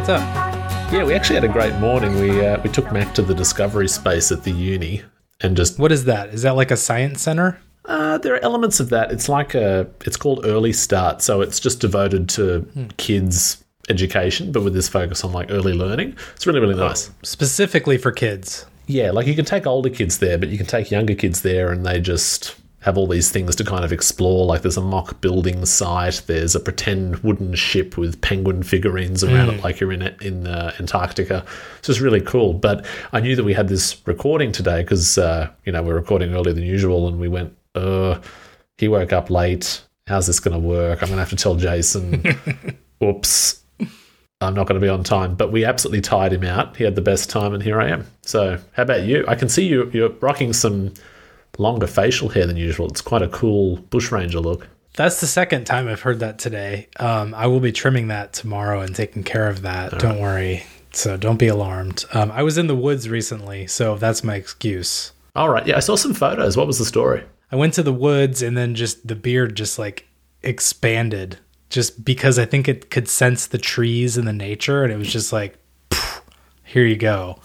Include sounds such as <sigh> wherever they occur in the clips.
what's up? Yeah, we actually had a great morning. We uh, we took Mac to the Discovery Space at the uni and just What is that? Is that like a science center? uh, there are elements of that. It's like a it's called Early Start, so it's just devoted to kids education, but with this focus on like early learning. It's really really nice. Specifically for kids. Yeah, like you can take older kids there, but you can take younger kids there, and they just have all these things to kind of explore. Like there's a mock building site, there's a pretend wooden ship with penguin figurines around it, like you're in it in uh, Antarctica. It's just really cool. But I knew that we had this recording today because uh, you know we're recording earlier than usual, and we went. Uh, he woke up late. How's this going to work? I'm going to have to tell Jason. <laughs> Oops. I'm not going to be on time, but we absolutely tired him out. He had the best time, and here I am. So, how about you? I can see you. You're rocking some longer facial hair than usual. It's quite a cool bushranger look. That's the second time I've heard that today. Um, I will be trimming that tomorrow and taking care of that. Don't worry. So don't be alarmed. Um, I was in the woods recently, so that's my excuse. All right. Yeah, I saw some photos. What was the story? I went to the woods and then just the beard just like expanded just because I think it could sense the trees and the nature and it was just like here you go.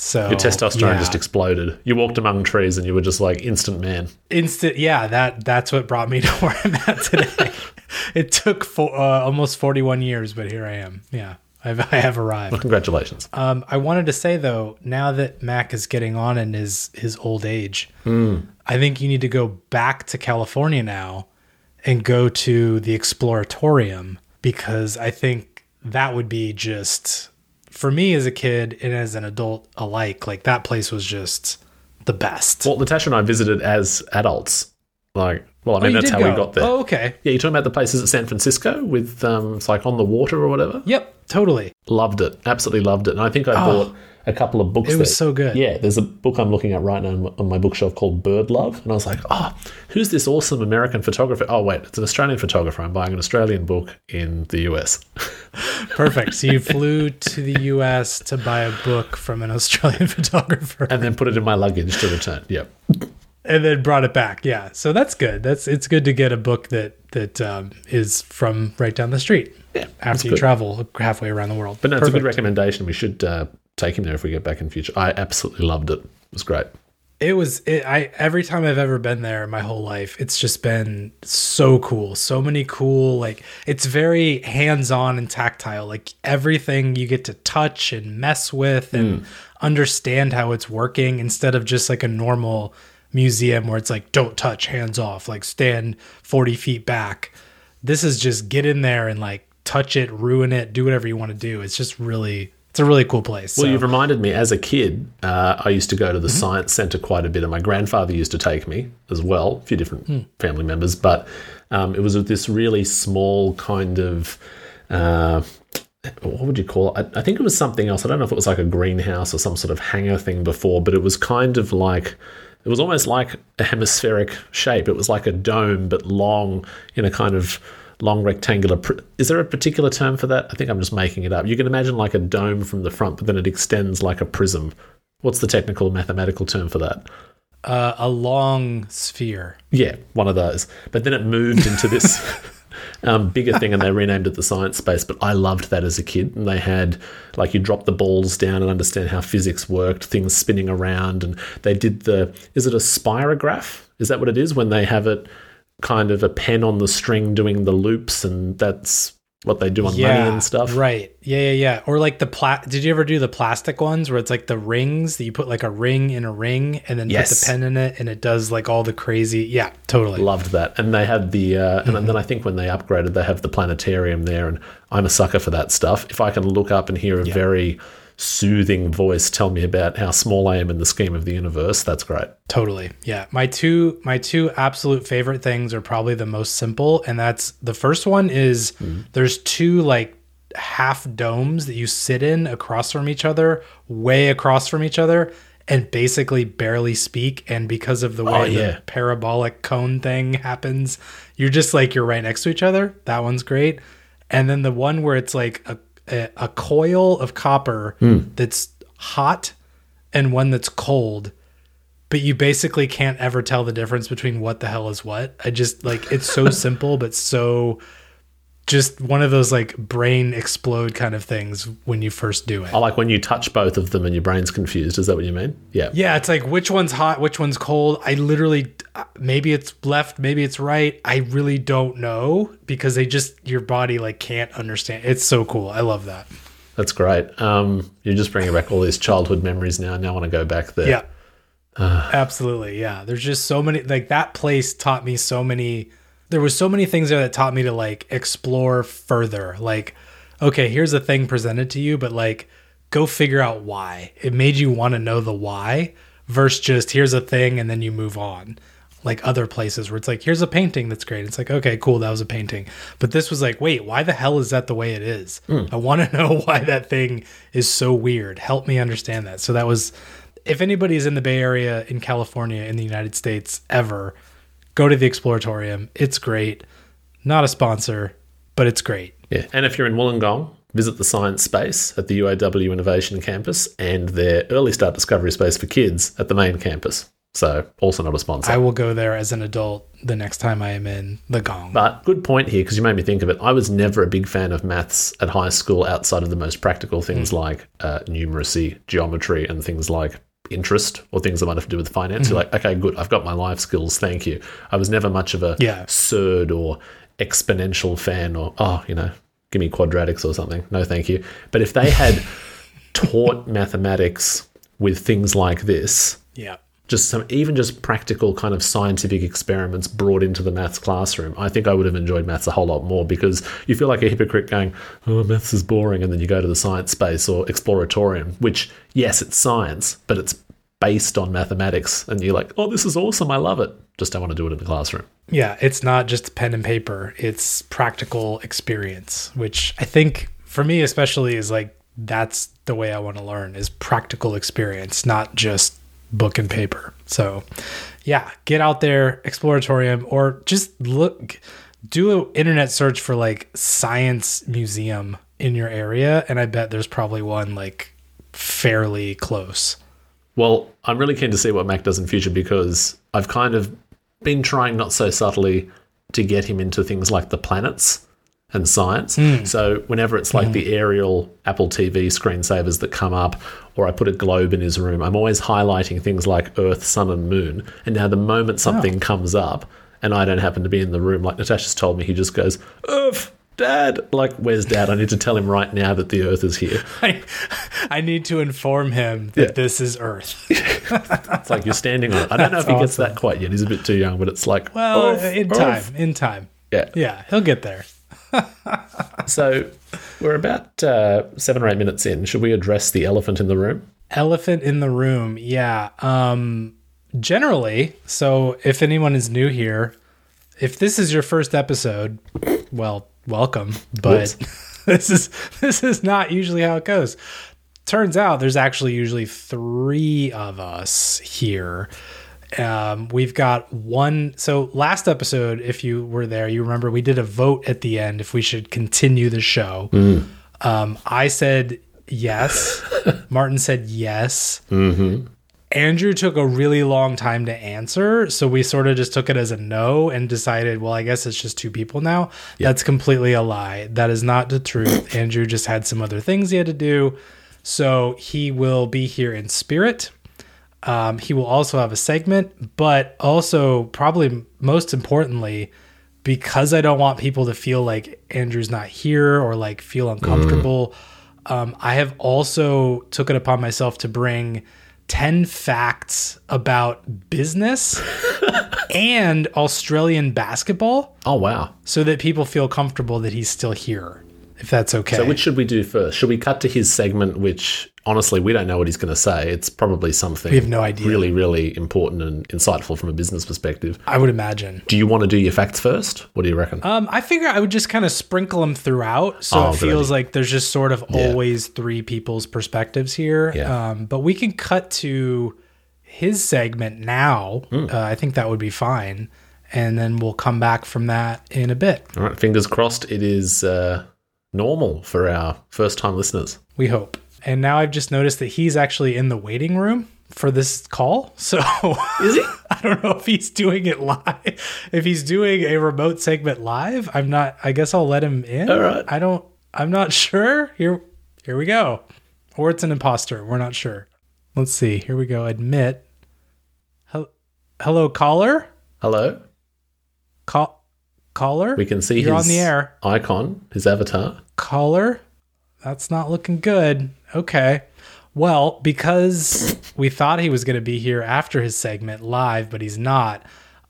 So Your testosterone yeah. just exploded. You walked among trees, and you were just like instant man. instant yeah, that that's what brought me to <laughs> where I'm at today. it took for, uh, almost 41 years, but here I am. Yeah. I've, I have arrived. Congratulations. Um, I wanted to say though, now that Mac is getting on in his his old age, I think you need to go back to California now and go to the Exploratorium because I think that would be just for me as a kid and as an adult alike. Like that place was just the best. Well, Natasha and I visited as adults. Like, well, I mean, Oh, that's how we got there. Oh, okay. Yeah, you're talking about the places at San Francisco with, um, it's like on the water or whatever. Yep. Totally. Loved it. Absolutely loved it. And I think I bought a couple of books. It was so good. Yeah, there's a book I'm looking at right now on my- bookshelf called Bird Love. And I was like, oh, who's this awesome American photographer? Oh, wait, it's an Australian photographer. I'm buying an Australian book in the US. <laughs> Perfect. So you flew to the U.S. to buy a book from an Australian <laughs> photographer. and then put it in my luggage to return. Yep. and then brought it back. Yeah, so that's good. That's it's good to get a book that that um, is from right down the street. Yeah, after you good. travel halfway around the world. But no, it's a good recommendation. We should uh, take him there if we get back in future. I absolutely loved it. It was great. It was it, I every time I've ever been there my whole life, it's just been so cool. So many cool like it's very hands-on and tactile. Like everything you get to touch and mess with and hmm. understand how it's working instead of just like a normal museum where it's like don't touch, hands off, like stand 40 feet back. This is just get in there and like touch it, ruin it, do whatever you want to do. It's just really a really cool place. Well, So- you've reminded me. As a kid, uh, I used to go to the Mm-hmm. science centre quite a bit, and my grandfather used to take me as well. A few different Hmm. family members, but um, it was with this really small kind of. Uh, what would you call it? I, I think it was something else. I don't know if it was like a greenhouse or some sort of hangar thing before, but it was kind of like it was almost like a hemispheric shape. It was like a dome, but long in a kind of long rectangular. Pr- Is there a particular term for that? I think I'm just making it up. You can imagine like a dome from the front, but then it extends like a prism. What's the technical mathematical term for that? uh, a long sphere. Yeah, one of those. But then it moved into this <laughs> um, bigger thing and they renamed it the science space. But I loved that as a kid. And they had, like, you drop the balls down and understand how physics worked, things spinning around. And they did the, is it a spirograph? Is that what it is when they have it kind of a pen on the string doing the loops and that's what they do on money and stuff? Right. Yeah, yeah, yeah. Or like the pla- did you ever do the plastic ones where it's like the rings that you put like a ring in a ring and then Yes. put the pen in it and it does like all the crazy Yeah, totally. Loved that. And they had the, uh, and then I think when they upgraded, they have the planetarium there. And I'm a sucker for that stuff. If I can look up and hear a very soothing voice tell me about how small I am in the scheme of the universe, that's great. Totally. Yeah. My two my two absolute favorite things are probably the most simple and that's the first one is mm-hmm. there's two like half domes that you sit in across from each other, way across from each other and basically barely speak and because of the oh, way Oh, yeah. the parabolic cone thing happens, you're just like you're right next to each other. That one's great. And then the one where it's like a a, a coil of copper hmm. that's hot and one that's cold but you basically can't ever tell the difference between what the hell is what. I just like it's so <laughs> simple but so just one of those like brain explode kind of things when you first do it. I like when you touch both of them and your brain's confused. Is that what you mean? Yeah. Yeah, it's like which one's hot, which one's cold. I literally, maybe it's left, maybe it's right. I really don't know because they just your body like can't understand. It's so cool. I love that. That's great. Um, you're just bringing back all these childhood memories now. Now I want to go back there. Yeah, absolutely. Yeah, there's just so many. Like that place taught me so many. There was so many things there that taught me to like explore further. Like, okay, here's a thing presented to you, but like, go figure out why. It made you want to know the why versus just here's a thing and then you move on. Like other places where it's like, here's a painting that's great. It's like, okay, cool, that was a painting. But this was like, wait, why the hell is that the way it is? Hmm. I want to <laughs> know why that thing is so weird. Help me understand that. So that was, if anybody's in the Bay Area, in California, in the United States ever, go to the Exploratorium. It's great. Not a sponsor, but it's great. Yeah. And if you're in Wollongong, visit the science space at the UOW Innovation Campus and their early start discovery space for kids at the main campus. So, also not a sponsor. I will go there as an adult the next time I am in the Gong. But good point here because you made me think of it. I was never a big fan of maths at high school outside of the most practical things like uh, numeracy, geometry, and things like interest or things that might have to do with finance. You're hmm. like, okay, good, I've got my life skills, thank you. I was never much of a Yeah. surd or exponential fan or, oh, you know, give me quadratics or something. No, thank you. But if they had <laughs> taught mathematics with things like this, yeah. Just some even just practical kind of scientific experiments brought into the maths classroom, I think I would have enjoyed maths a whole lot more because you feel like a hypocrite going, "Oh, maths is boring," and then you go to the science space or exploratorium, which yes, it's science, but it's based on mathematics, and you're like, "Oh, this is awesome! I love it." Just don't want to do it in the classroom. Yeah, it's not just pen and paper, it's practical experience, which I think for me especially is like that's the way I want to learn is practical experience, not just book and paper. So, yeah, get out there, exploratorium or just look do an internet search for like science museum in your area and I bet there's probably one like fairly close. Well, I'm really keen to see what Mac does in future because I've kind of been trying not so subtly to get him into things like the planets and science. Hmm. So whenever it's like hmm. the aerial Apple TV screensavers that come up, or I put a globe in his room, I'm always highlighting things like Earth, Sun, and Moon. And now the moment oh. something comes up and I don't happen to be in the room, like Natasha's told me, he just goes, Earth, Dad. Like, where's Dad? I need to tell him right now that the Earth is here. <laughs> I, I need to inform him that Yeah. this is Earth. <laughs> It's like you're standing on it. I don't <laughs> know if he gets that quite yet. He's a bit too young, but it's like, Well, Earth, in Earth. time, in time. Yeah. Yeah, he'll get there. <laughs> So we're about uh, seven or eight minutes in. Should we address the elephant in the room? Elephant in the room. Yeah. Um generally, so if anyone is new here, if this is your first episode, well, welcome, but <laughs> this is this is not usually how it goes. Turns out there's actually usually 3 of us here. Um, we've got one. So last episode, if you were there, you remember we did a vote at the end if we should continue the show. Um, I said yes. <laughs> Martin said yes. Andrew took a really long time to answer, so we sort of just took it as a no and decided, well, I guess it's just two people now. That's completely a lie. That is not the truth. <coughs> Andrew just had some other things he had to do, so he will be here in spirit. Um, he will also have a segment, but also probably most importantly, because I don't want people to feel like Andrew's not here or like feel uncomfortable. Um, I have also took it upon myself to bring 10 facts about business <laughs> and Australian basketball Oh, wow. so that people feel comfortable that he's still here, if that's okay. So, which should we do first? Should we cut to his segment, which honestly, we don't know what he's going to say? It's probably something We have no idea. really, really important and insightful from a business perspective. I would imagine. Do you want to do your facts first? What do you reckon? Um, I figure I would just kind of sprinkle them throughout, so Oh, it feels idea. like there's just sort of always three people's perspectives here. Yeah. Um, but we can cut to his segment now. Hmm. Uh, I think that would be fine, and then we'll come back from that in a bit. All right, fingers crossed it is uh, normal for our first time listeners. We hope. And now I've just noticed that he's actually in the waiting room for this call. <laughs> So Is he? <laughs> I don't know if he's doing it live. If he's doing a remote segment live, I'm not. I guess I'll let him in. All right. I don't. I'm not sure. Here, here we go. Or it's an imposter. We're not sure. Let's see. Here we go. Admit. Hello, caller. Hello. Call caller. We can see You're his on the air. icon, his avatar. Caller. That's not looking good. Okay. Well, because we thought he was going to be here after his segment live, but he's not.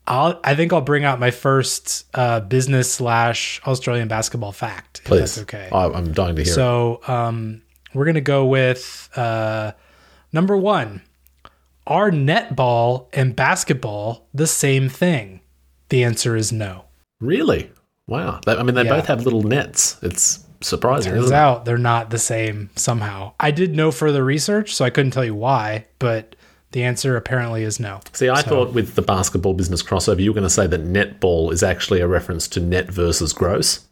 I'll, I think I'll bring out my first uh, business slash Australian basketball fact. Please. that's okay. I, I'm dying to hear. So um, we're gonna go with uh, number one. Are netball and basketball the same thing? The answer is no. Really? Wow. I mean, they Yeah. both have little nets. It's surprising, Turns isn't it? out they're not the same somehow. I did no further research, so I couldn't tell you why, but the answer apparently is no. See, I thought with the basketball business crossover, you were going to say that netball is actually a reference to net versus gross.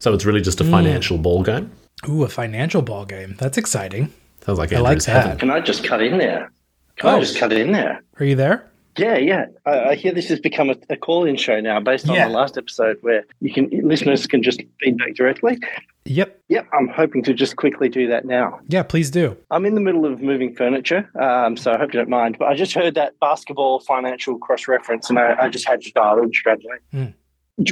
So it's really Hmm. just a financial ball game. Ooh, a financial ball game. That's exciting. Sounds like I like that. heaven. Can I just cut in there? Can Oh. I just cut in there? Are you there? Yeah, yeah. I, I hear this has become a, a call-in show now, based on Yeah. the last episode, where you can listeners can just feedback directly. Yep. Yep, I'm hoping to just quickly do that now. Yeah, please do. I'm in the middle of moving furniture, um, so I hope you don't mind. But I just heard that basketball financial cross reference, and I, I just had to dial in straight away. Hmm.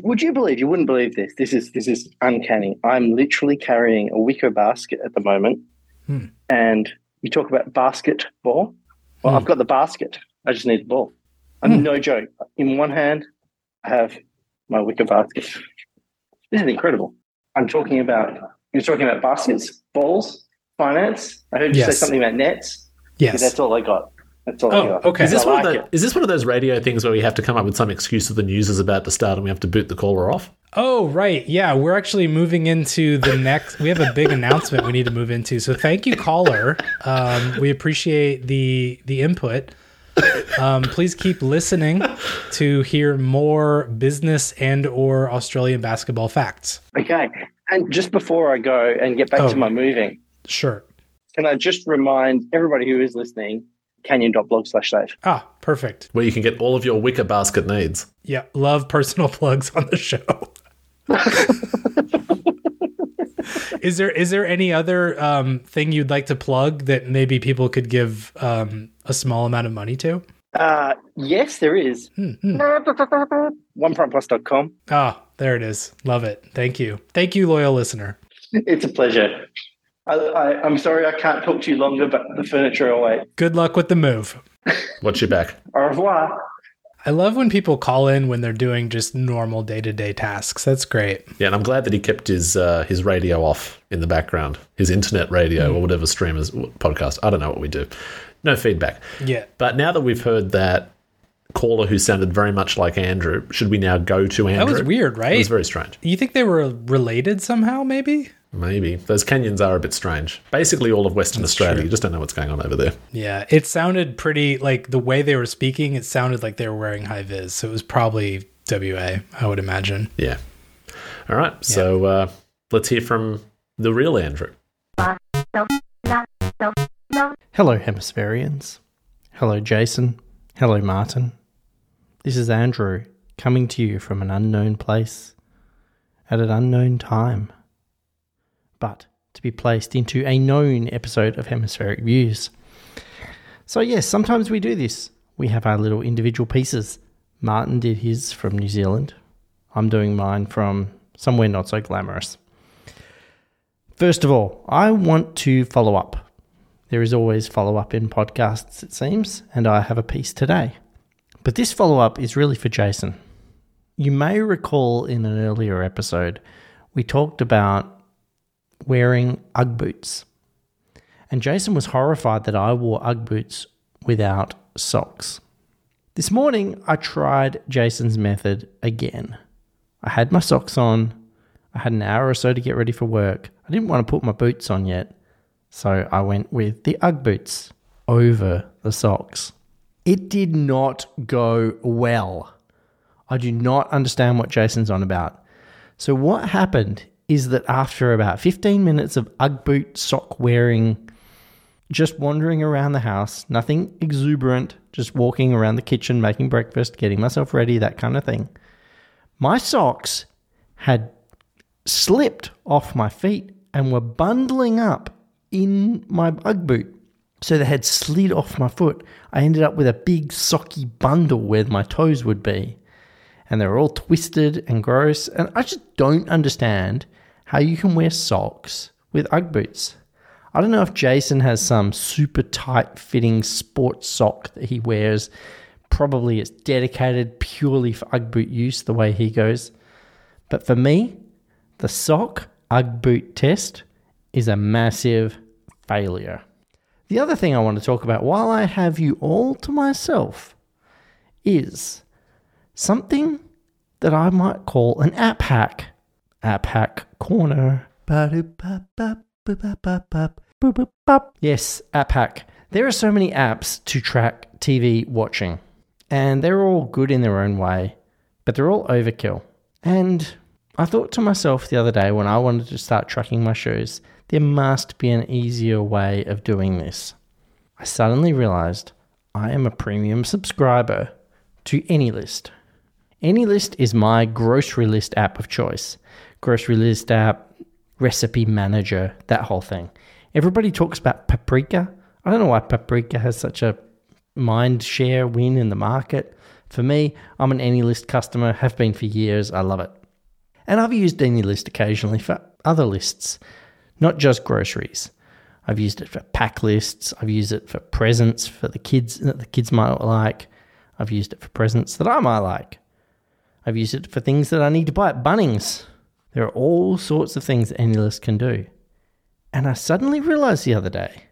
Would you believe? You wouldn't believe this. This is this is uncanny. I'm literally carrying a wicker basket at the moment, Hmm. and you talk about basketball. Well, Hmm. I've got the basket. I just need the ball. I'm Hmm. no joke. In one hand, I have my wicker basket. This is incredible. I'm talking about. You're talking about baskets, balls, finance. I heard you say something about nets. Yes. That's all I got. That's all I Oh, got. okay. Is this, one like of the, is this one of those radio things where we have to come up with some excuse that the news is about to start and we have to boot the caller off? Oh, right. Yeah, we're actually moving into the next. We have a big announcement we need to move into. So thank you, caller. Um, we appreciate the the input. Um, please keep listening to hear more business and or Australian basketball facts. Okay. And just before I go and get back Oh. to my moving, Sure. can I just remind everybody who is listening, canion.blog slash save. Ah, perfect. Where you can get all of your wicker basket needs. Yeah, love personal <laughs> plugs on the show. <laughs> is there is there any other um, thing you'd like to plug that maybe people could give um, a small amount of money to? Uh, yes, there is. Hmm, hmm. OnePrimePlus.com. Ah, there it is. Love it. Thank you. Thank you, loyal listener. It's a pleasure. I, I, I'm sorry I can't talk to you longer, but the furniture away. Good luck with the move. Watch your back. Au revoir. I love when people call in when they're doing just normal day to day tasks. That's great. Yeah, and I'm glad that he kept his uh, his radio off in the background, his internet radio or whatever streamers podcast. I don't know what we do. No feedback. Yeah. But now that we've heard that caller who sounded very much like Andrew, should we now go to Andrew? That was weird, right? It was very strange. you think they were related somehow, maybe? Maybe those Canions are a bit strange. Basically, all of Western Australia. true. You just don't know what's going on over there. Yeah. It sounded pretty like the way they were speaking, it sounded like they were wearing high vis. So it was probably WA, I would imagine. Yeah. All right. So uh, let's hear from the real Andrew. Hello, Hemispherians. Hello, Jason. Hello, Martin. This is Andrew coming to you from an unknown place at an unknown time, but to be placed into a known episode of Hemispheric Views. So, yes, sometimes we do this. We have our little individual pieces. Martin did his from New Zealand. I'm doing mine from somewhere not so glamorous. First of all, I want to follow up. There is always follow up in podcasts, it seems, and I have a piece today. But this follow up is really for Jason. You may recall in an earlier episode, we talked about wearing Ugg boots. And Jason was horrified that I wore Ugg boots without socks. This morning, I tried Jason's method again. I had my socks on. I had an hour or so to get ready for work. I didn't want to put my boots on yet, so I went with the Ugg boots over the socks. It did not go well. I do not understand what Jason's on about. So, what happened is that after about 15 minutes of Ugg boot sock wearing just wandering around the house, nothing exuberant, just walking around the kitchen, making breakfast, getting myself ready, that kind of thing. My socks had slipped off my feet and were bundling up in my Ugg boot. So they had slid off my foot. I ended up with a big socky bundle where my toes would be. And they were all twisted and gross. And I just don't understand how you can wear socks with Ugg boots. I don't know if Jason has some super tight fitting sports sock that he wears. Probably it's dedicated purely for Ugg boot use, the way he goes. But for me, the sock Ugg boot test is a massive failure. The other thing I want to talk about while I have you all to myself is something that I might call an app hack. App hack corner. Yes, app hack. There are so many apps to track TV watching, and they're all good in their own way, but they're all overkill. And I thought to myself the other day when I wanted to start tracking my shows, there must be an easier way of doing this. I suddenly realized I am a premium subscriber to AnyList. AnyList is my grocery list app of choice. Grocery list app, recipe manager, that whole thing. Everybody talks about Paprika. I don't know why Paprika has such a mind share win in the market. For me, I'm an AnyList customer, have been for years. I love it. And I've used AnyList occasionally for other lists, not just groceries. I've used it for pack lists. I've used it for presents for the kids that the kids might like. I've used it for presents that I might like. I've used it for things that I need to buy at Bunnings. There are all sorts of things that AnyList can do. And I suddenly realized the other day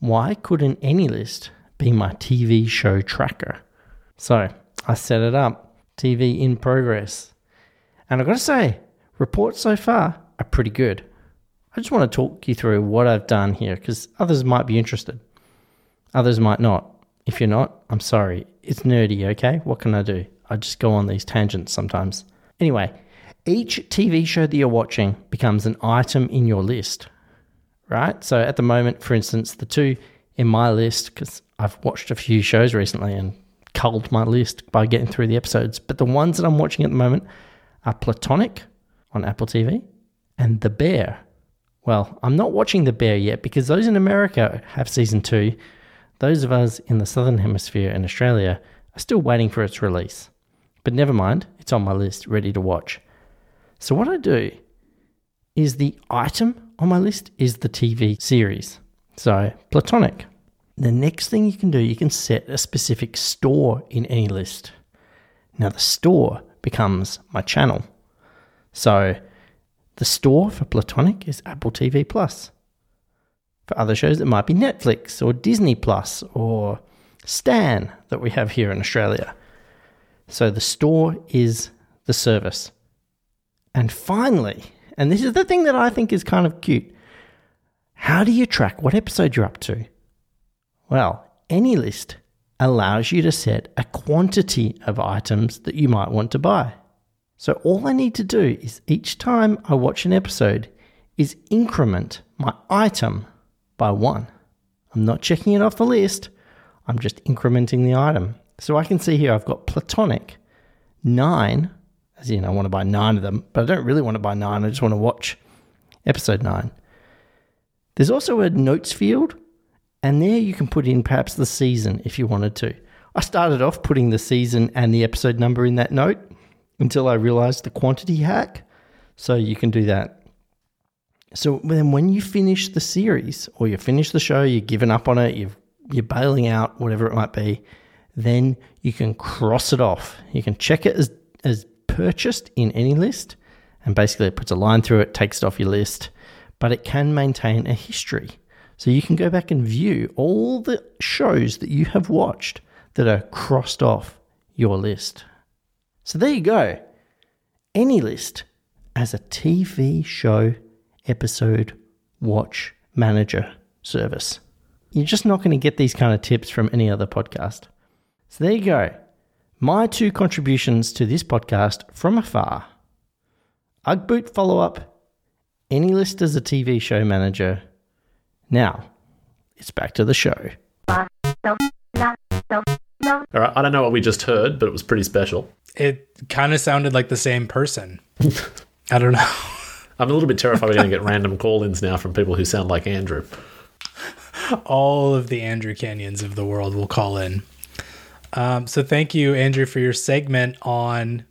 why couldn't AnyList be my TV show tracker? So I set it up, TV in progress. And I've got to say, reports so far are pretty good. I just want to talk you through what I've done here because others might be interested. Others might not. If you're not, I'm sorry. It's nerdy, okay? What can I do? I just go on these tangents sometimes. Anyway, each TV show that you're watching becomes an item in your list, right? So at the moment, for instance, the two in my list, because I've watched a few shows recently and culled my list by getting through the episodes, but the ones that I'm watching at the moment are Platonic on Apple TV and The Bear. Well, I'm not watching The Bear yet because those in America have season two. Those of us in the Southern Hemisphere and Australia are still waiting for its release. But never mind, it's on my list, ready to watch. So, what I do is the item on my list is the TV series. So, Platonic. The next thing you can do, you can set a specific store in AnyList. Now, the store becomes my channel. So, the store for Platonic is Apple TV Plus. For other shows, it might be Netflix or Disney Plus or Stan that we have here in Australia. So the store is the service. And finally, and this is the thing that I think is kind of cute how do you track what episode you're up to? Well, AnyList allows you to set a quantity of items that you might want to buy. So all I need to do is each time I watch an episode is increment my item by one. I'm not checking it off the list. I'm just incrementing the item. So I can see here I've got platonic nine, as in I want to buy nine of them, but I don't really want to buy nine. I just want to watch episode nine. There's also a notes field, and there you can put in perhaps the season if you wanted to. I started off putting the season and the episode number in that note until I realized the quantity hack. So you can do that. So then when you finish the series or you finish the show, you've given up on it, you've, you're bailing out, whatever it might be, then you can cross it off. You can check it as, as purchased in AnyList. And basically, it puts a line through it, takes it off your list, but it can maintain a history. So you can go back and view all the shows that you have watched that are crossed off your list. So there you go. AnyList as a TV show episode watch manager service. You're just not going to get these kind of tips from any other podcast. So there you go. My two contributions to this podcast from afar. Ugg boot follow up, AnyList as a TV show manager. Now, it's back to the show. All right, I don't know what we just heard, but it was pretty special. It kind of sounded like the same person. <laughs> I don't know. <laughs> I'm a little bit terrified we're going to get random call-ins now from people who sound like Andrew. All of the Andrew Canions of the world will call in. Um, so thank you, Andrew, for your segment on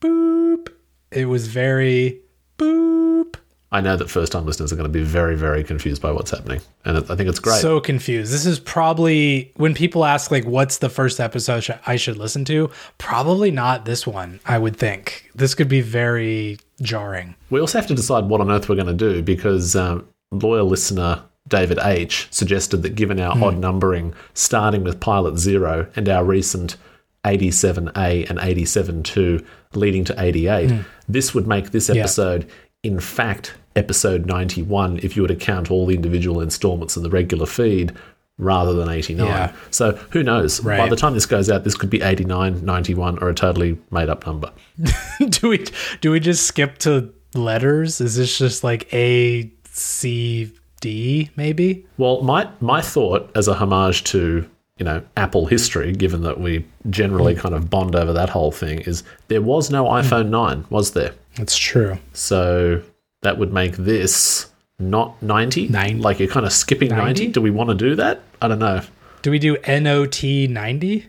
boop. It was very boop. I know that first-time listeners are going to be very, very confused by what's happening, and I think it's great. So confused. This is probably when people ask like, "What's the first episode sh- I should listen to?" Probably not this one. I would think this could be very jarring. We also have to decide what on earth we're going to do because um, loyal listener David H suggested that given our hmm. odd numbering, starting with Pilot Zero and our recent 87A and 87.2 leading to 88, hmm. this would make this episode, in fact, episode 91 if you were to count all the individual installments in the regular feed rather than 89. Yeah. So who knows? By the time this goes out, this could be 89, 91, or a totally made up number. <laughs> do we do we just skip to letters? Is this just like A C D maybe? Well, my my thought as a homage to you know Apple history, given that we generally mm. kind of bond over that whole thing, is there was no mm. iPhone nine, was there? That's true. So that would make this not ninety. Nine- Like you're kind of skipping 90? 90? Do we want to do that? I don't know. Do we do N O T ninety?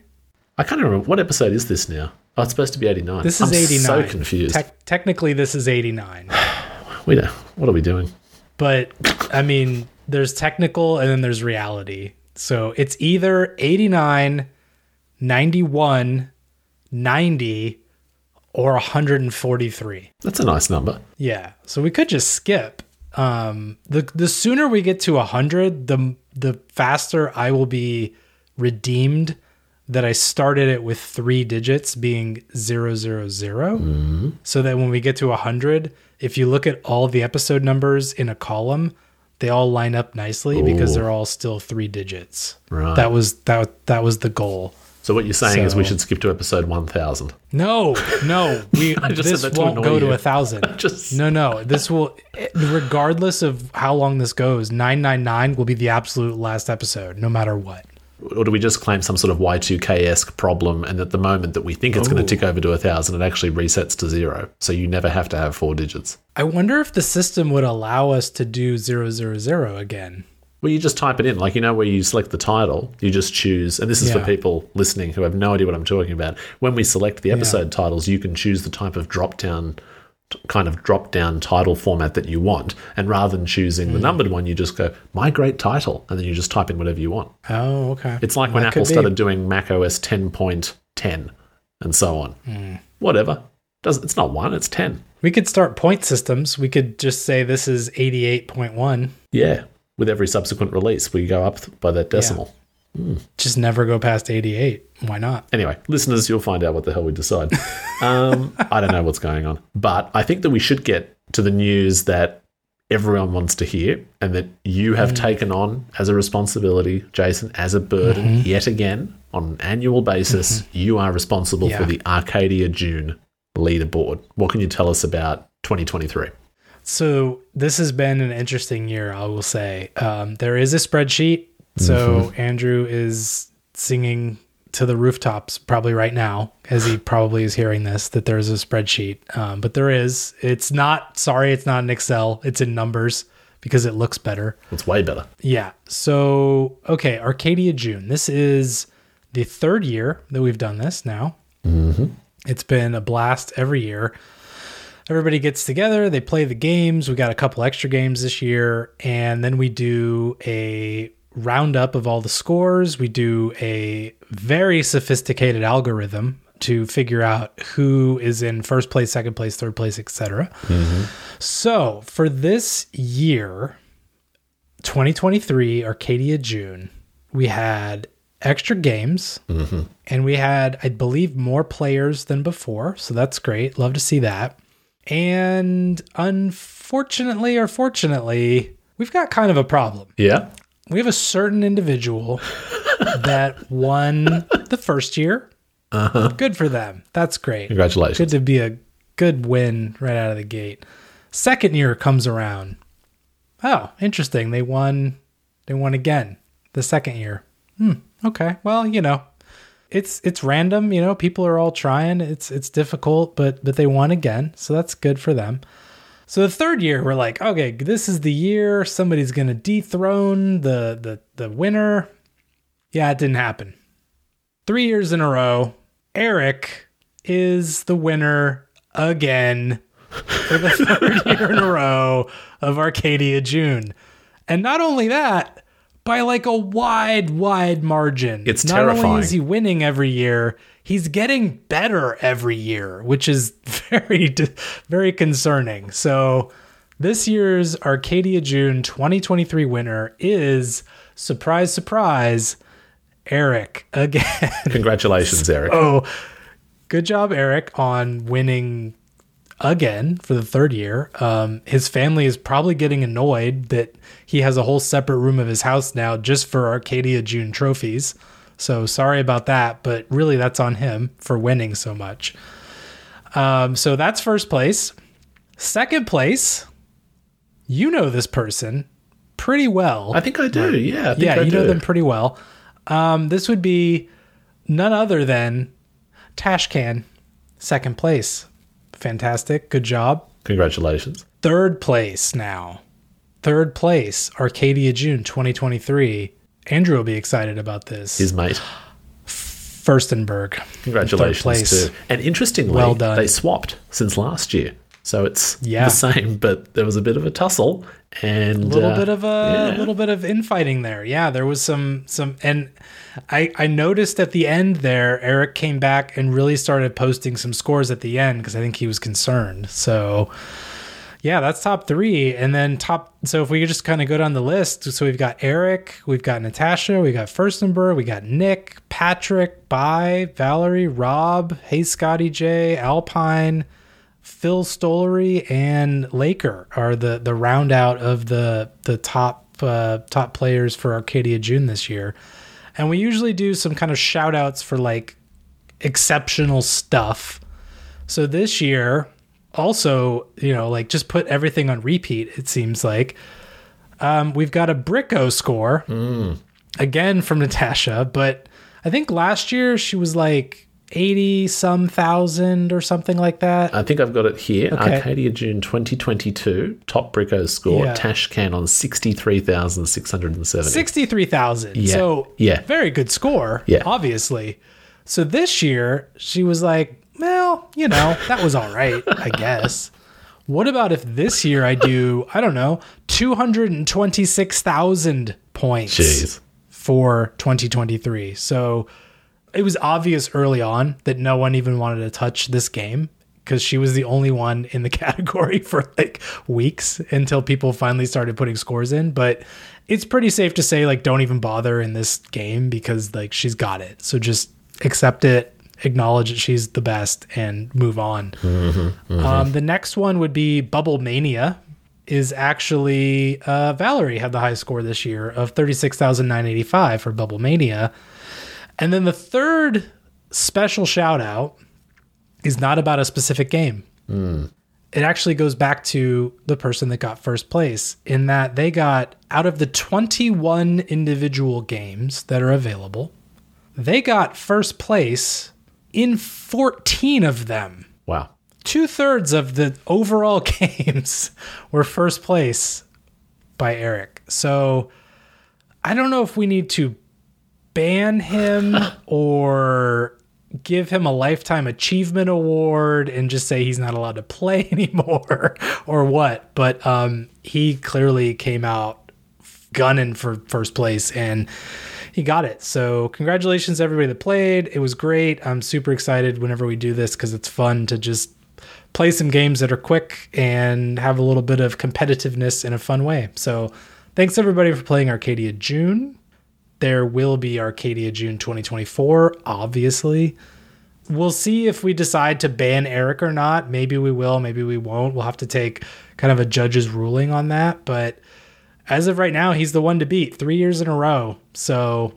I can't remember what episode is this now. Oh, it's supposed to be eighty nine. This is I'm eighty nine. So confused. Tec- technically, this is eighty nine. <sighs> we don't. What are we doing? But I mean, there's technical and then there's reality. So it's either 89, 91, 90, or 143. That's a nice number. Yeah. So we could just skip. Um, the the sooner we get to 100, the the faster I will be redeemed that I started it with three digits being zero zero zero. So that when we get to 100, if you look at all the episode numbers in a column, they all line up nicely because they're all still three digits. Right. That was that that was the goal. So what you're saying is we should skip to episode one thousand. No, no, <laughs> we this said that to won't go to a thousand. <laughs> Just- no, no, this will, regardless of how long this goes, nine nine nine will be the absolute last episode, no matter what. Or do we just claim some sort of Y2K esque problem and at the moment that we think it's going to tick over to a thousand, it actually resets to zero. So you never have to have four digits. I wonder if the system would allow us to do zero zero zero again. Well, you just type it in, like you know where you select the title, you just choose, and this is for people listening who have no idea what I'm talking about. When we select the episode titles, you can choose the type of drop down, kind of drop down title format that you want, and rather than choosing Hmm. the numbered one, you just go migrate title, and then you just type in whatever you want. Oh, okay. It's like when That could Apple be. started doing Mac OS 10.10 and so on. Hmm. Whatever. Does it's not one, it's 10. We could start point systems. We could just say this is eighty eight point one. Yeah. With every subsequent release, we go up by that decimal. Just never go past eighty eight. Why not? Anyway, listeners, you'll find out what the hell we decide. um, I don't know what's going on. But I think that we should get to the news that everyone wants to hear and that you have taken on as a responsibility, Jason, as a burden yet again on an annual basis. You are responsible for the Arcadia June leaderboard. What can you tell us about 2023? So this has been an interesting year, I will say. Um, there is a spreadsheet. So Andrew is singing to the rooftops probably right now, as he <sighs> probably is hearing this, that there's a spreadsheet. Um, but there is. It's not, sorry, it's not in Excel. It's in numbers because it looks better. It's way better. Yeah. So, okay, Arcadia June. This is the third year that we've done this now. It's been a blast every year. Everybody gets together, they play the games. We got a couple extra games this year, and then we do a roundup of all the scores. We do a very sophisticated algorithm to figure out who is in first place, second place, third place, etc. So, for this year, 2023 Arcadia June, we had extra games and we had, I believe, more players than before. So that's great. Love to see that. And unfortunately or fortunately, we've got kind of a problem. Yeah. We have a certain individual that won the first year. Good for them. That's great. Congratulations. Good to be a good win right out of the gate. Second year comes around. Oh, interesting. They won. They won again. the second year. Hmm. Okay. Well, you know, it's it's random. You know, people are all trying. It's it's difficult, but but they won again, so that's good for them. So the third year, we're like, okay, this is the year somebody's gonna dethrone the the the winner. Yeah, it didn't happen. Three years in a row, Eric is the winner again for the <laughs> third year in a row of Arcadia June. And not only that, by like a wide, wide margin. It's not only terrifying. is he winning every year, he's getting better every year, which is <laughs> very, very concerning. So this year's Arcadia June 2023 winner is surprise, surprise, Eric again. Congratulations, Eric. <laughs> Oh, good job, Eric, on winning again for the third year. Um, his family is probably getting annoyed that he has a whole separate room of his house now just for Arcadia June trophies. So sorry about that, but really that's on him for winning so much. Um, so that's first place. Second place, you know this person pretty well. I think I do. Yeah, I think yeah, I you know them pretty well. Um, this would be none other than Tashcan, second place. Fantastic. Good job. Congratulations. Third place now. Third place, Arcadia June 2023. Andrew will be excited about this. His mate. Fürstenberg. Congratulations too. And interestingly, Well done. they swapped since last year. So it's Yeah. the same, but there was a bit of a tussle and a little uh, bit of a yeah. little bit of infighting there. Yeah, there was some some and I I noticed at the end there Eric came back and really started posting some scores at the end because I think he was concerned. So yeah, that's top 3 and then top so if we could just kind of go down the list, so we've got Eric, we've got Natasha, we got Fürstenberg, we got Nick, Patrick, Bai, Valerie, Rob, Hey Scotty J, Alpine, Phil Stollery and Laker are the the round out of the the top uh, top players for Arcadia June this year. And we usually do some kind of shout outs for like exceptional stuff. So this year, also, you know, like just put everything on repeat, it seems like. Um, we've got a Bricko score again from Natasha, but I think last year she was like 80 some thousand or something like that. I think I've got it here. Okay. Arcadia June 2022, top Bricko score, Yeah. Tashcan on 63,670. 63,000. Yeah. So, Yeah. very good score, Yeah. obviously. So this year, she was like, well, you know, that was all right, I guess. What about if this year I do, I don't know, 226,000 points Jeez. for 2023? So it was obvious early on that no one even wanted to touch this game because she was the only one in the <laughs> category for like weeks until people finally started putting scores in. But it's pretty safe to say, like, don't even bother in this game because, like, she's got it. So just accept it, acknowledge that she's the best, and move on. Um, the next one would be Bubble Mania. Is actually uh, Valerie had the high score this year of thirty six thousand nine eighty five for Bubble Mania, and then the third special shout out is not about a specific game. It actually goes back to the person that got first place in that they got out of the 21 individual games that are available, they got first place in 14 of them. Wow. Two thirds of the overall <laughs> games were first place by Eric. So I don't know if we need to ban him <laughs> or give him a lifetime achievement award and just say he's not allowed to <laughs> play anymore or what but um he clearly came out gunning for first place and he got it so congratulations everybody that played it was great i'm super excited whenever we do this because it's fun to just play some games that are quick and have a little bit of competitiveness in a fun way so thanks everybody for playing arcadia june there will be Arcadia June 2024, obviously. We'll see if we decide to ban Eric or not. Maybe we will, maybe we won't. We'll have to take kind of a judge's ruling on that. But as of right now, he's the one to beat three years in a row. So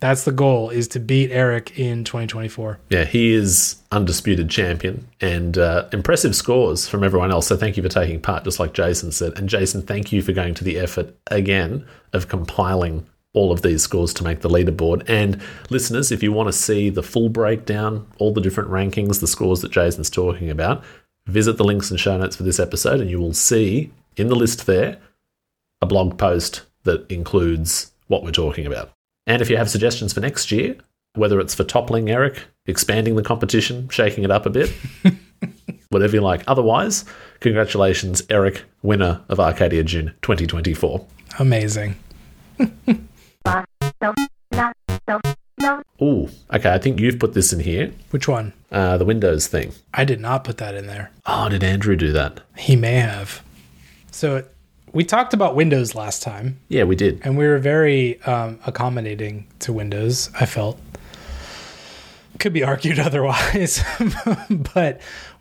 that's the goal is to beat Eric in 2024. Yeah, he is undisputed champion and uh, impressive scores from everyone else. So thank you for taking part, just like Jason said. And Jason, thank you for going to the effort again of compiling all of these scores to make the leaderboard. And listeners, if you want to see the full breakdown, all the different rankings, the scores that Jason's talking about, visit the links and show notes for this episode, and you will see in the list there a blog post that includes what we're talking about. And if you have suggestions for next year, whether it's for toppling Eric, expanding the competition, shaking it up a bit, <laughs> whatever you like. Otherwise, congratulations, Eric, winner of Arcadia June 2024. Amazing. <laughs> Ooh, okay, I think you've put this in here. Which one? Uh, the Windows thing. I did not put that in there. Oh, did Andrew do that? He may have. So we talked about Windows last time, Yeah, we did. and we were very um, accommodating to Windows. I felt could be argued <laughs> otherwise, <laughs> but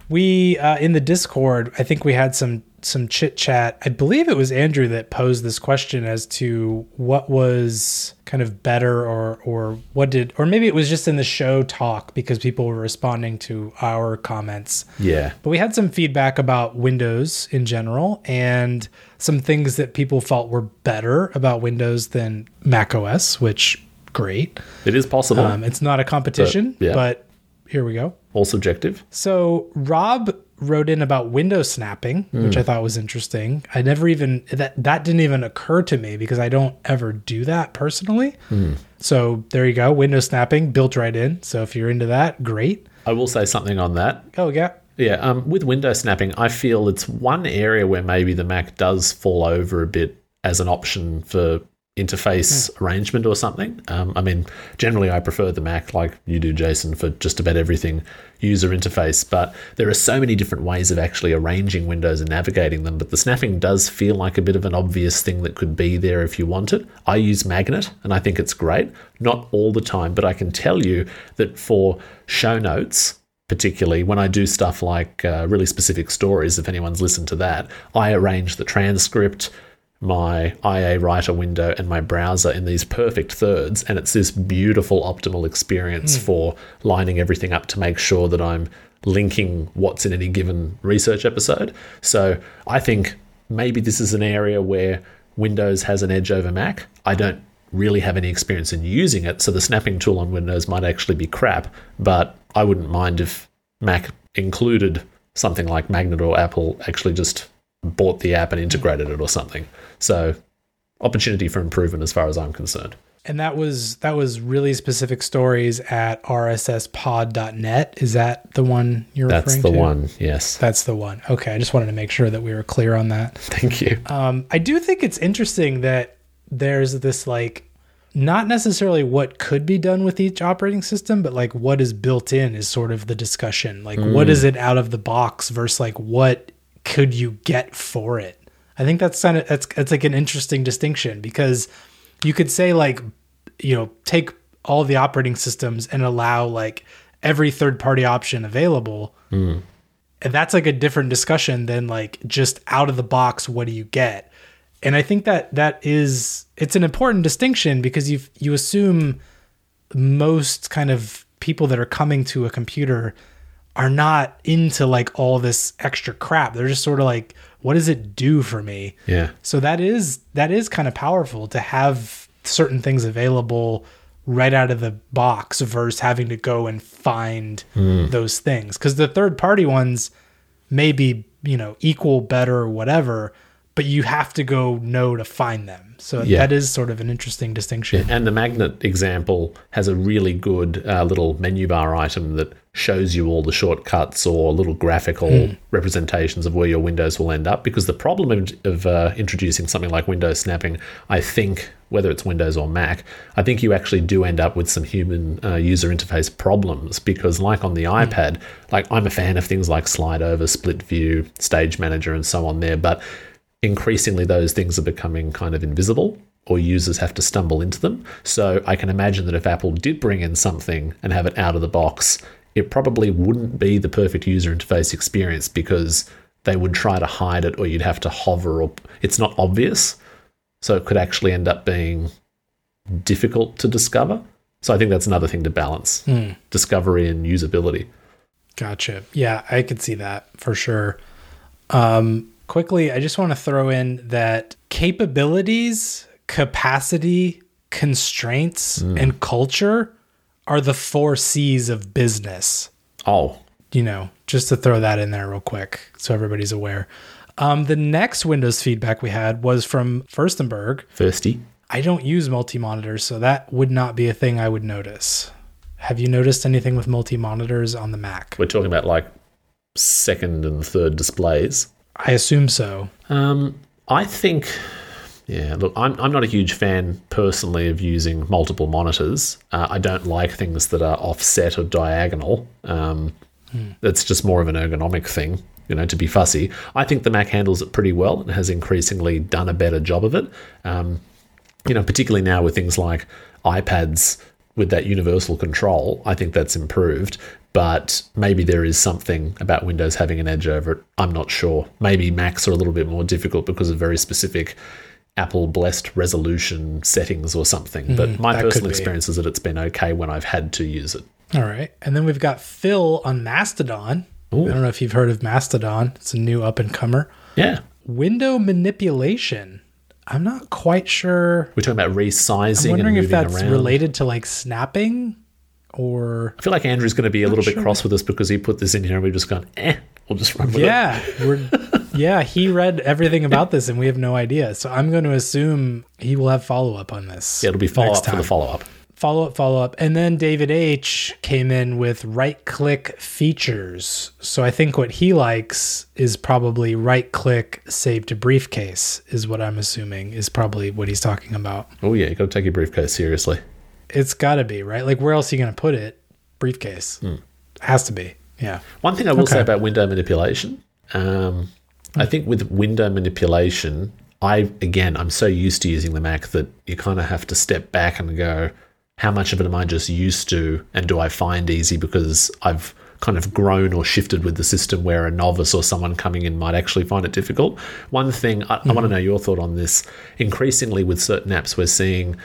we uh, in the Discord, I think we had some some chit chat. I believe it was Andrew that posed this question as to what was kind of better, or or what did, or maybe it was just in the show talk because people were responding to our comments. Yeah. But we had some feedback about Windows in general and some things that people felt were better about Windows than Mac OS, which great. It is possible. Um, it's not a competition, But, yeah. but here we go. all subjective. So Rob wrote in about window snapping, which I thought was interesting. I never even that that didn't even occur to me because I don't ever do that personally. So there you go, window snapping built right in. So if you're into that, great. I will say something on that. Oh yeah, Yeah, um, with window snapping, I feel it's one area where maybe the Mac does fall over a bit as an option for interface arrangement or something. Um, I mean, generally, I prefer the Mac, like you do, Jason, for just about everything user interface. But there are so many different ways of actually arranging windows and navigating them. But the snapping does feel like a bit of an obvious thing that could be there if you want it. I use Magnet, and I think it's great. Not all the time, but I can tell you that for show notes particularly when I do stuff like uh, really specific stories, if anyone's listened to that, I arrange the transcript, my iA Writer window, and my browser in these perfect thirds. And it's this beautiful optimal experience hmm. for lining everything up to make sure that I'm linking what's in any given research episode. So I think maybe this is an area where Windows has an edge over Mac. I don't really have any experience in using it, so the snapping tool on Windows might actually be crap, but I wouldn't mind if Mac included something like Magnet or Apple actually just bought the app and integrated it or something. So opportunity for improvement as far as I'm concerned. And that was that was really specific stories at rsspod.net. Is that the one you're That's referring to? That's the one, yes. That's the one. Okay, I just wanted to make sure that we were clear on that. Thank you. Um, I do think it's interesting that there's this like not necessarily what could be done with each operating system, but like what is built in is sort of the discussion. Like what is it out of the box versus like what could you get for it? I think that's kind of that's that's like an interesting distinction because you could say like you know take all the operating systems and allow like every third party option available. Hmm. And that's like a different discussion than like just out of the box what do you get? And i think that that is it's an important distinction because you you assume most kind of people that are coming to a computer are not into like all this extra crap. They're just sort of like what does it do for me? Yeah. so that is that is kind of powerful to have certain things available right out of the box versus having to go and find hmm. those things. Because the third party ones may be you know equal better whatever but you have to go know to find them so Yeah. that is sort of an interesting distinction And the magnet example has a really good uh, little menu bar item that shows you all the shortcuts or little graphical representations of where your windows will end up. Because the problem of, of uh, introducing something like window snapping, I think, whether it's Windows or Mac, I think you actually do end up with some human uh, user interface problems. Because, like on the iPad, like I'm a fan of things like slide over, split view, stage manager, and so on there, but increasingly those things are becoming kind of invisible or users have to stumble into them. So I can imagine that if Apple did bring in something and have it out of the box, it probably wouldn't be the perfect user interface experience because they would try to hide it or you'd have to hover or it's not obvious. So it could actually end up being difficult to discover. So I think that's another thing to balance discovery and usability. Gotcha. Yeah, I could see that for sure. Um, quickly, I just want to throw in that capabilities, capacity, constraints and culture are the four C's of business. Oh, You know, just to throw that in there real quick so everybody's aware. Um, the next Windows feedback we had was from Fürstenberg. thirsty. I don't use multi monitors, so that would not be a thing I would notice. Have you noticed anything with multi monitors on the Mac? We're talking about like second and third displays. I assume so. Um, I think, yeah, look, I'm, I'm not a huge fan personally of using multiple monitors. Uh, I don't like things that are offset or diagonal. Um, That's just more of an ergonomic thing, you know, to be fussy. I think the Mac handles it pretty well and has increasingly done a better job of it. Um, you know, particularly now with things like iPads with that universal control, I think that's improved. But maybe there is something about Windows having an edge over it. I'm not sure. Maybe Macs are a little bit more difficult because of very specific Apple blessed resolution settings or something. but mm, my personal experience is that it's been okay when I've had to use it. All right. And then we've got Phil on Mastodon. I don't know if you've heard of Mastodon, it's a new up and comer. Yeah. Window manipulation. I'm not quite sure. We're talking about resizing I'm wondering and if that's around. related to like snapping or. I feel like Andrew's going to be a little bit cross with us because he put this in here and we've just gone, eh, we'll just run with it. Yeah, we're yeah, he read everything about this and we have no idea. So I'm going to assume he will have follow up on this. Yeah, it'll be follow up for the follow up. follow up, follow up. And then David H came in with right click features. So I think what he likes is probably right click save to briefcase, is what I'm assuming is probably what he's talking about. Oh, yeah, you got to take your briefcase seriously. It's got to be, right? Like, where else are you going to put it? Briefcase. Has to be. Yeah. One thing I will say about window manipulation, um, I think with window manipulation, I again I'm so used to using the Mac that you kind of have to step back and go, how much of it am I just used to, and do I find easy because I've kind of grown or shifted with the system where a novice or someone coming in might actually find it difficult. One thing I, I want to know your thought on this. Increasingly, with certain apps, we're seeing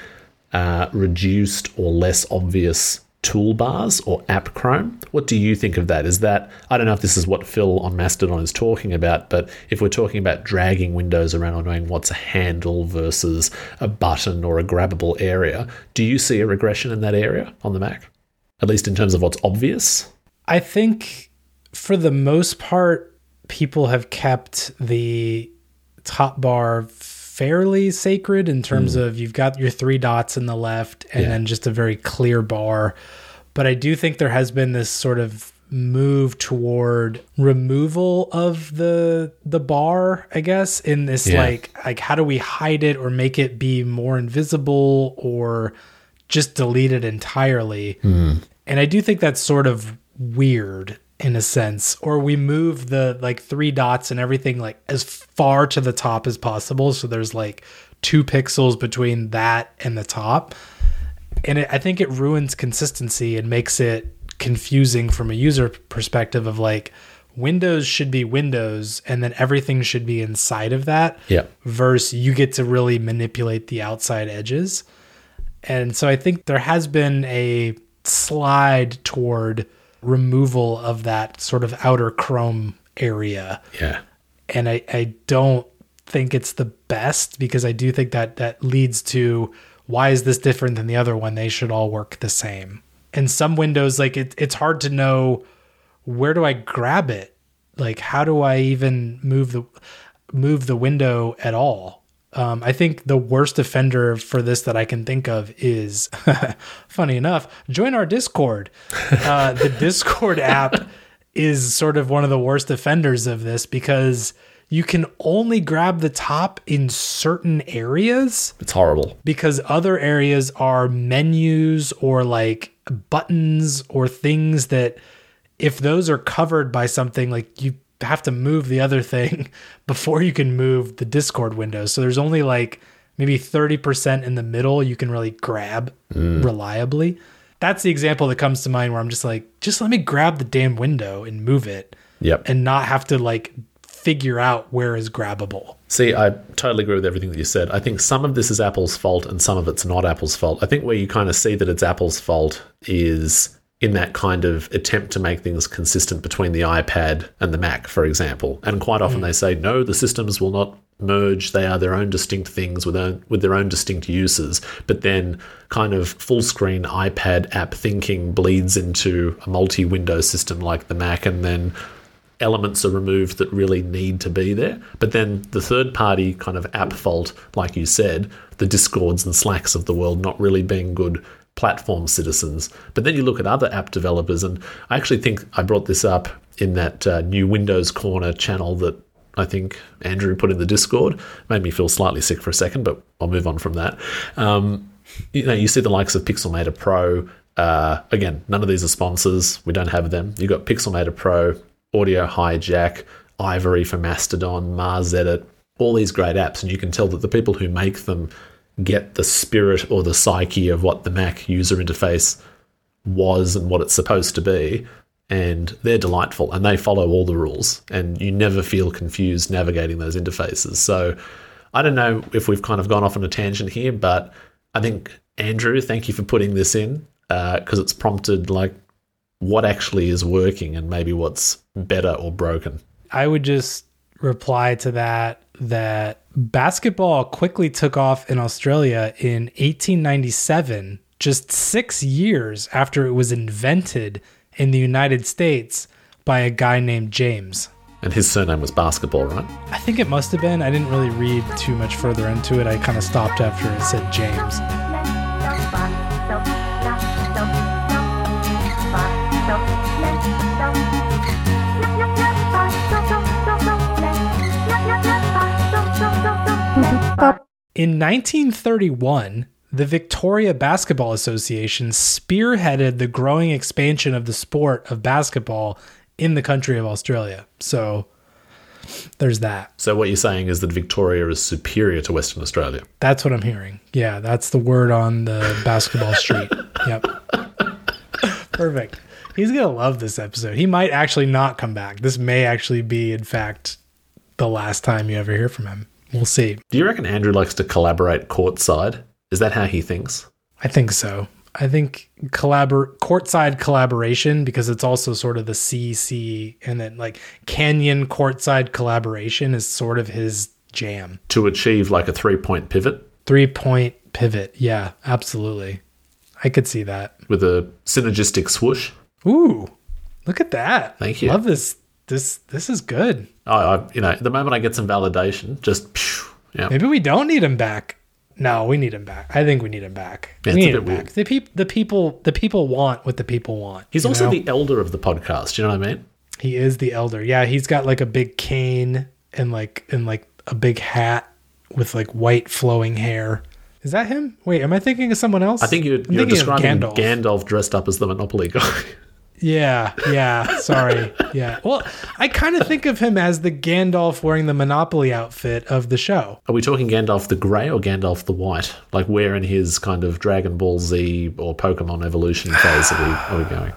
uh, reduced or less obvious toolbars or app Chrome. What do you think of that? Is that, I don't know if this is what Phil on Mastodon is talking about, but if we're talking about dragging windows around or knowing what's a handle versus a button or a grabbable area, do you see a regression in that area on the Mac? At least in terms of what's obvious? I think for the most part, people have kept the top bar fairly sacred in terms hmm. of you've got your three dots in the left and Yeah. then just a very clear bar. But I do think there has been this sort of move toward removal of the the bar i guess in this Yeah. like like how do we hide it or make it be more invisible or just delete it entirely hmm. and I do think that's sort of weird in a sense. Or we move the like three dots and everything like as far to the top as possible. So there's like two pixels between that and the top. And it, I think it ruins consistency and makes it confusing from a user perspective of like Windows should be Windows and then everything should be inside of that. Yeah. Versus you get to really manipulate the outside edges. And so I think there has been a slide toward removal of that sort of outer chrome area. Yeah. And I, I don't think it's the best because I do think that that leads to why is this different than the other one? They should all work the same. And some windows, like it, it's hard to know where do I grab it? Like how do I even move the move the window at all? Um, I think the worst offender for this that I can think of is, <laughs> funny enough, join our Discord. Uh, the <laughs> Discord app is sort of one of the worst offenders of this because you can only grab the top in certain areas It's horrible. because other areas are menus or like buttons or things that if those are covered by something like you have to move the other thing <laughs> before you can move the discord window so there's only like maybe 30% in the middle you can really grab mm. reliably that's the example that comes to mind where i'm just like just let me grab the damn window and move it Yep. and not have to like figure out where is grabbable See, I totally agree with everything that you said. I think some of this is Apple's fault and some of it's not Apple's fault. I think where you kind of see that it's Apple's fault is in that kind of attempt to make things consistent between the iPad and the Mac, for example. And quite often hmm. they say, no, the systems will not merge. They are their own distinct things with own, with their own distinct uses. But then, kind of full screen iPad app thinking bleeds into a multi window system like the Mac, and then elements are removed that really need to be there. But then the third party kind of app fault, like you said, the Discords and Slacks of the world not really being good platform citizens. But then you look at other app developers, and I actually think I brought this up in that uh, new Windows Corner channel that I think Andrew put in the Discord. Made me feel slightly sick for a second, but I'll move on from that. Um, you know, you see the likes of Pixelmator Pro. Uh, again, none of these are sponsors. We don't have them. You've got Pixelmator Pro, Audio Hijack, Ivory for Mastodon, MarsEdit, all these great apps, and you can tell that the people who make them get the spirit or the psyche of what the Mac user interface was and what it's supposed to be. And they're delightful and they follow all the rules, and you never feel confused navigating those interfaces. So I don't know if we've kind of gone off on a tangent here, but I think, Andrew, thank you for putting this in because uh, it's prompted like what actually is working and maybe what's better or broken. I would just reply to that that basketball quickly took off in Australia in 1897, just six years after it was invented in the United States by a guy named James. And his surname was Basketball, right? I think it must have been. I didn't really read too much further into it. I kind of stopped after it said James. In 1931, the Victoria Basketball Association spearheaded the growing expansion of the sport of basketball in the country of Australia. So there's that. So what you're saying is that Victoria is superior to Western Australia. That's what I'm hearing. Yeah, that's the word on the basketball <laughs> street. Yep. Perfect. He's going to love this episode. He might actually not come back. This may actually be in fact the last time you ever hear from him. We'll see. Do you reckon Andrew likes to collaborate courtside? Is that how he thinks? I think so. I think collabor courtside collaboration because it's also sort of the CC and then like Canion courtside collaboration is sort of his jam. To achieve like a three point pivot? Three point pivot. Yeah, absolutely. I could see that. With a synergistic swoosh. Ooh, look at that. Thank you. Love this. This this is good. Oh, I, you know, the moment I get some validation, just yeah. Maybe we don't need him back. No, we need him back. I think we need him back. Yeah, we need him back. The people, the people, the people want what the people want. He's also know? the elder of the podcast. You know what I mean? He is the elder. Yeah, he's got like a big cane and like and like a big hat with like white flowing hair. Is that him? Wait, am I thinking of someone else? I think you're, you're describing Gandalf. Gandalf dressed up as the Monopoly guy. <laughs> Yeah, yeah. Sorry. Yeah. Well, I kind of think of him as the Gandalf wearing the Monopoly outfit of the show. Are we talking Gandalf the Grey or Gandalf the White? Like where in his kind of Dragon Ball Z or Pokemon evolution phase are we, are we going?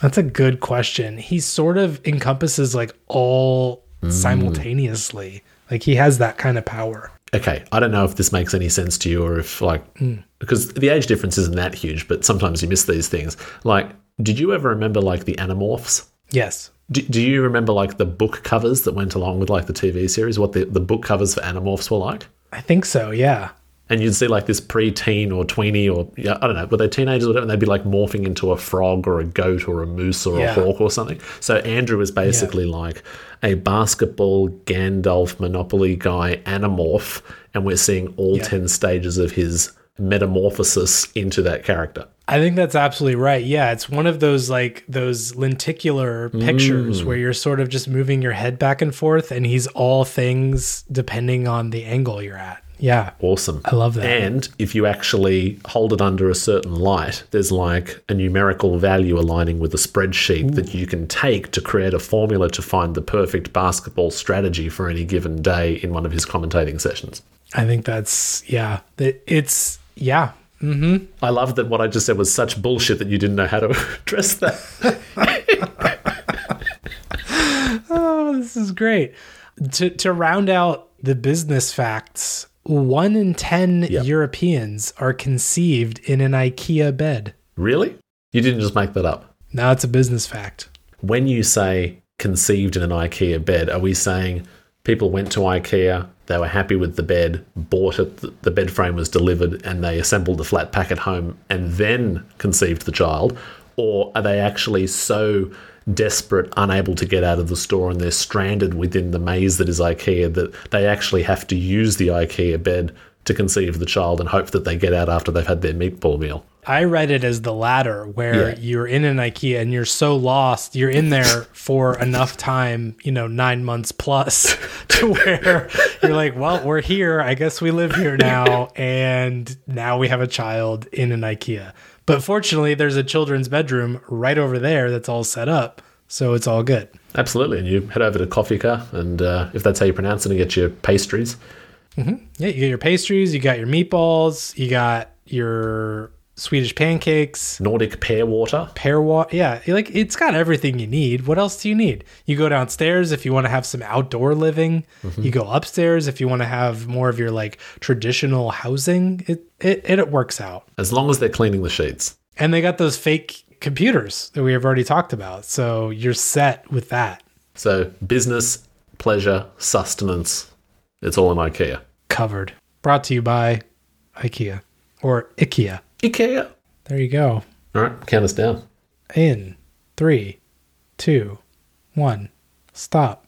That's a good question. He sort of encompasses like all mm. simultaneously. Like he has that kind of power. Okay, I don't know if this makes any sense to you or if like mm. because the age difference isn't that huge, but sometimes you miss these things. Like did you ever remember like the Animorphs? Yes. Do, do you remember like the book covers that went along with like the TV series? What the, the book covers for Animorphs were like? I think so, yeah. And you'd see like this pre-teen or tweenie or yeah, I don't know, were they teenagers or whatever? And they'd be like morphing into a frog or a goat or a moose or yeah. a hawk or something. So Andrew is basically yeah. like a basketball Gandalf Monopoly guy Animorph, and we're seeing all ten stages of his metamorphosis into that character. I think that's absolutely right. Yeah, it's one of those like those lenticular pictures mm. where you're sort of just moving your head back and forth and he's all things depending on the angle you're at. Yeah. Awesome. I love that. And if you actually hold it under a certain light, there's like a numerical value aligning with a spreadsheet Ooh. that you can take to create a formula to find the perfect basketball strategy for any given day in one of his commentating sessions. I think that's yeah. It's yeah. Mm-hmm. I love that what I just said was such bullshit that you didn't know how to <laughs> address that. <laughs> oh, this is great. To to round out the business facts, one in ten yep. Europeans are conceived in an IKEA bed. Really? You didn't just make that up. No, it's a business fact. When you say conceived in an IKEA bed, are we saying people went to IKEA, they were happy with the bed, bought it, the bed frame was delivered, and they assembled the flat pack at home and then conceived the child? Or are they actually so desperate, unable to get out of the store, and they're stranded within the maze that is IKEA that they actually have to use the IKEA bed to conceive the child and hope that they get out after they've had their meatball meal? I read it as the latter, where Yeah. you're in an IKEA and you're so lost, you're in there <laughs> for enough time, you know, nine months plus, <laughs> to where you're like, well, we're here. I guess we live here now. And now we have a child in an IKEA. But fortunately, there's a children's bedroom right over there that's all set up. So it's all good. Absolutely. And you head over to Coffee Car, and uh, if that's how you pronounce it, and get your pastries. Yeah, you get your pastries, you got your meatballs, you got your Swedish pancakes, Nordic pear water. pear water. Yeah, like it's got everything you need. What else do you need? You go downstairs if you want to have some outdoor living. Mm-hmm. You go upstairs if you want to have more of your like traditional housing. It it it works out. As long as they're cleaning the sheets. And they got those fake computers that we have already talked about. So you're set with that. So business, pleasure, sustenance, it's all in IKEA. Covered. Brought to you by IKEA or IKEA. IKEA. There you go. All right, count us down. In three, two, one, stop.